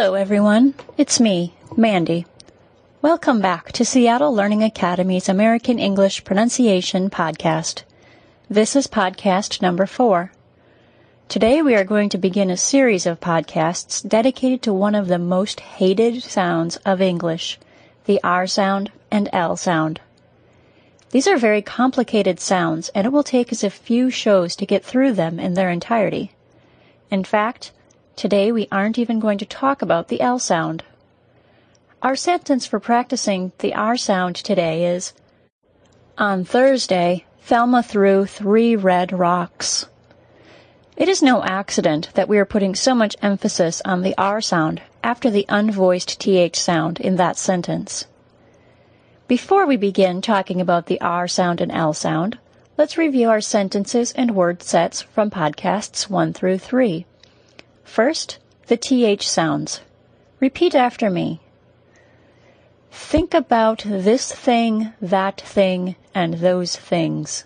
Hello, everyone. It's me, Mandy. Welcome back to Seattle Learning Academy's American English Pronunciation Podcast. This is podcast number four. Today we are going to begin a series of podcasts dedicated to one of the most hated sounds of English, the R sound and L sound. These are very complicated sounds, and it will take us a few shows to get through them in their entirety. In fact, today we aren't even going to talk about the L sound. Our sentence for practicing the R sound today is On Thursday, Thelma threw three red rocks. It is no accident that we are putting so much emphasis on the R sound after the unvoiced TH sound in that sentence. Before we begin talking about the R sound and L sound, let's review our sentences and word sets from podcasts 1 through 3. First, the TH sounds. Repeat after me. Think about this thing, that thing, and those things.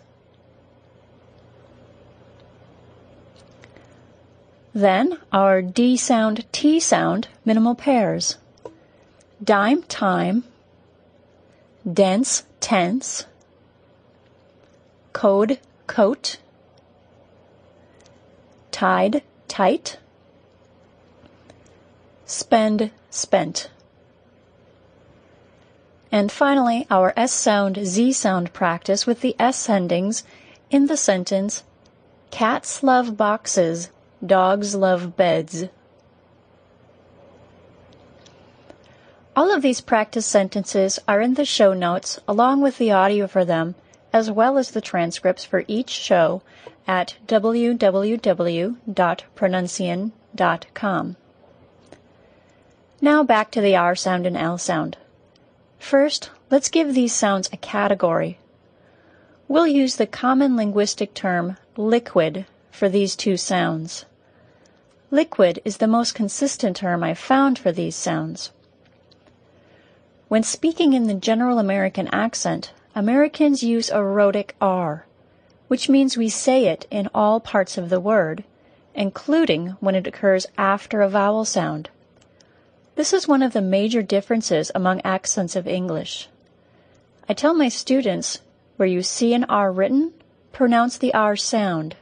Then our D sound, T sound, minimal pairs. Dime, time. Dense, tense. Code, coat. Tide, tight. Spend, spent. And finally, our S sound, Z sound practice with the S endings in the sentence Cats love boxes, Dogs love beds. All of these practice sentences are in the show notes along with the audio for them, as well as the transcripts for each show at www.pronuncian.com. Now back to the R sound and L sound. First, let's give these sounds a category. We'll use the common linguistic term liquid for these two sounds. Liquid is the most consistent term I've found for these sounds. When speaking in the general American accent, Americans use a rhotic R, which means we say it in all parts of the word, including when it occurs after a vowel sound. This is one of the major differences among accents of English. I tell my students, where you see an R written, pronounce the R sound.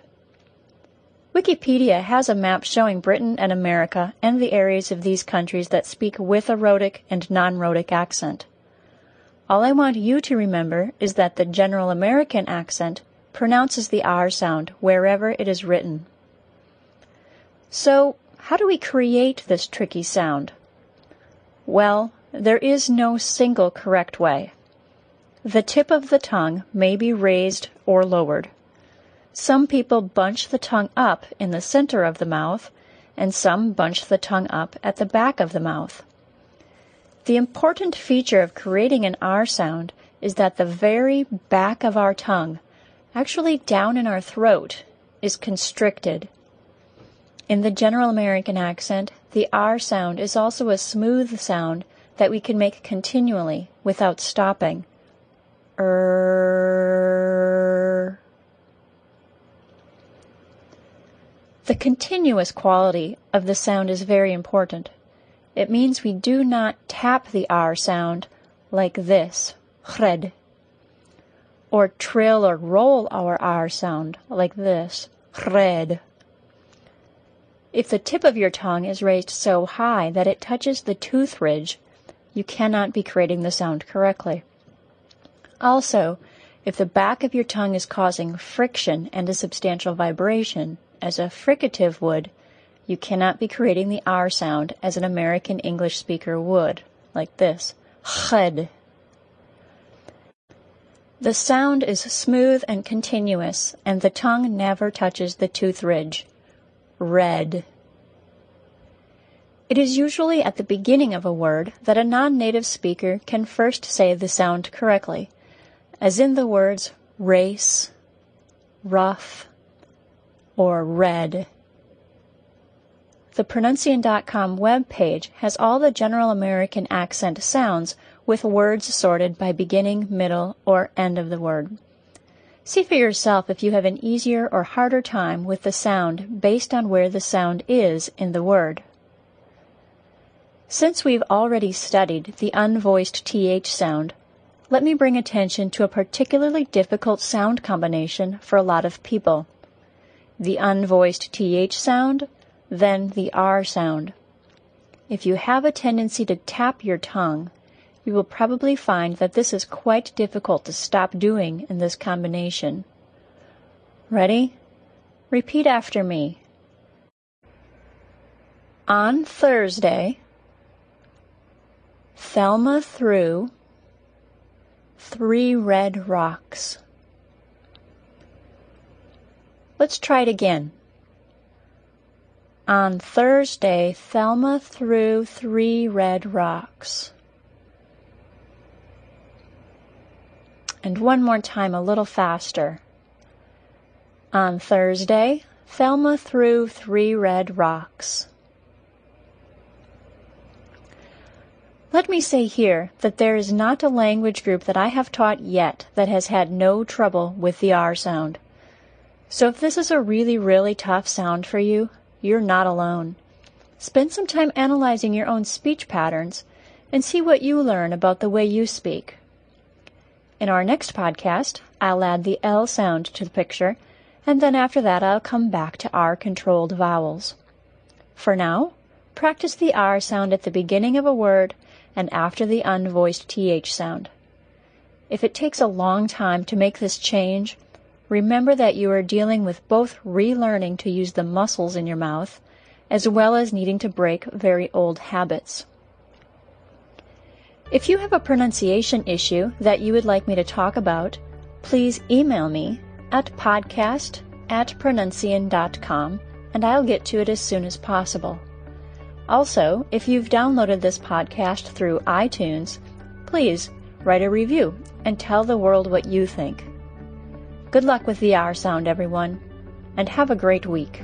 Wikipedia has a map showing Britain and America and the areas of these countries that speak with a rhotic and non-rhotic accent. All I want you to remember is that the general American accent pronounces the R sound wherever it is written. So, how do we create this tricky sound? Well, there is no single correct way. The tip of the tongue may be raised or lowered. Some people bunch the tongue up in the center of the mouth, and some bunch the tongue up at the back of the mouth. The important feature of creating an R sound is that the very back of our tongue, actually down in our throat, is constricted. In the general American accent, the R sound is also a smooth sound that we can make continually without stopping. Er. The continuous quality of the sound is very important. It means we do not tap the R sound like this, or trill or roll our R sound like this. If the tip of your tongue is raised so high that it touches the tooth ridge, you cannot be creating the sound correctly. Also, if the back of your tongue is causing friction and a substantial vibration, as a fricative would, you cannot be creating the R sound as an American English speaker would, like this. Ched. The sound is smooth and continuous, and the tongue never touches the tooth ridge. Red. It is usually at the beginning of a word that a non-native speaker can first say the sound correctly, as in the words race, rough, or red. The Pronuncian.com web page has all the general American accent sounds with words sorted by beginning, middle, or end of the word. See for yourself if you have an easier or harder time with the sound based on where the sound is in the word. Since we've already studied the unvoiced TH sound, let me bring attention to a particularly difficult sound combination for a lot of people. The unvoiced TH sound, then the R sound. If you have a tendency to tap your tongue, you will probably find that this is quite difficult to stop doing in this combination. Ready? Repeat after me. On Thursday, Thelma threw three red rocks. Let's try it again. On Thursday, Thelma threw three red rocks. And one more time, a little faster. On Thursday, Thelma threw three red rocks. Let me say here that there is not a language group that I have taught yet that has had no trouble with the R sound. So if this is a really, really tough sound for you, you're not alone. Spend some time analyzing your own speech patterns and see what you learn about the way you speak. In our next podcast, I'll add the L sound to the picture, and then after that I'll come back to R controlled vowels. For now, practice the R sound at the beginning of a word and after the unvoiced TH sound. If it takes a long time to make this change, remember that you are dealing with both relearning to use the muscles in your mouth as well as needing to break very old habits. If you have a pronunciation issue that you would like me to talk about, please email me at podcast at pronuncian.com and I'll get to it as soon as possible. Also, if you've downloaded this podcast through iTunes, please write a review and tell the world what you think. Good luck with the R sound, everyone, and have a great week.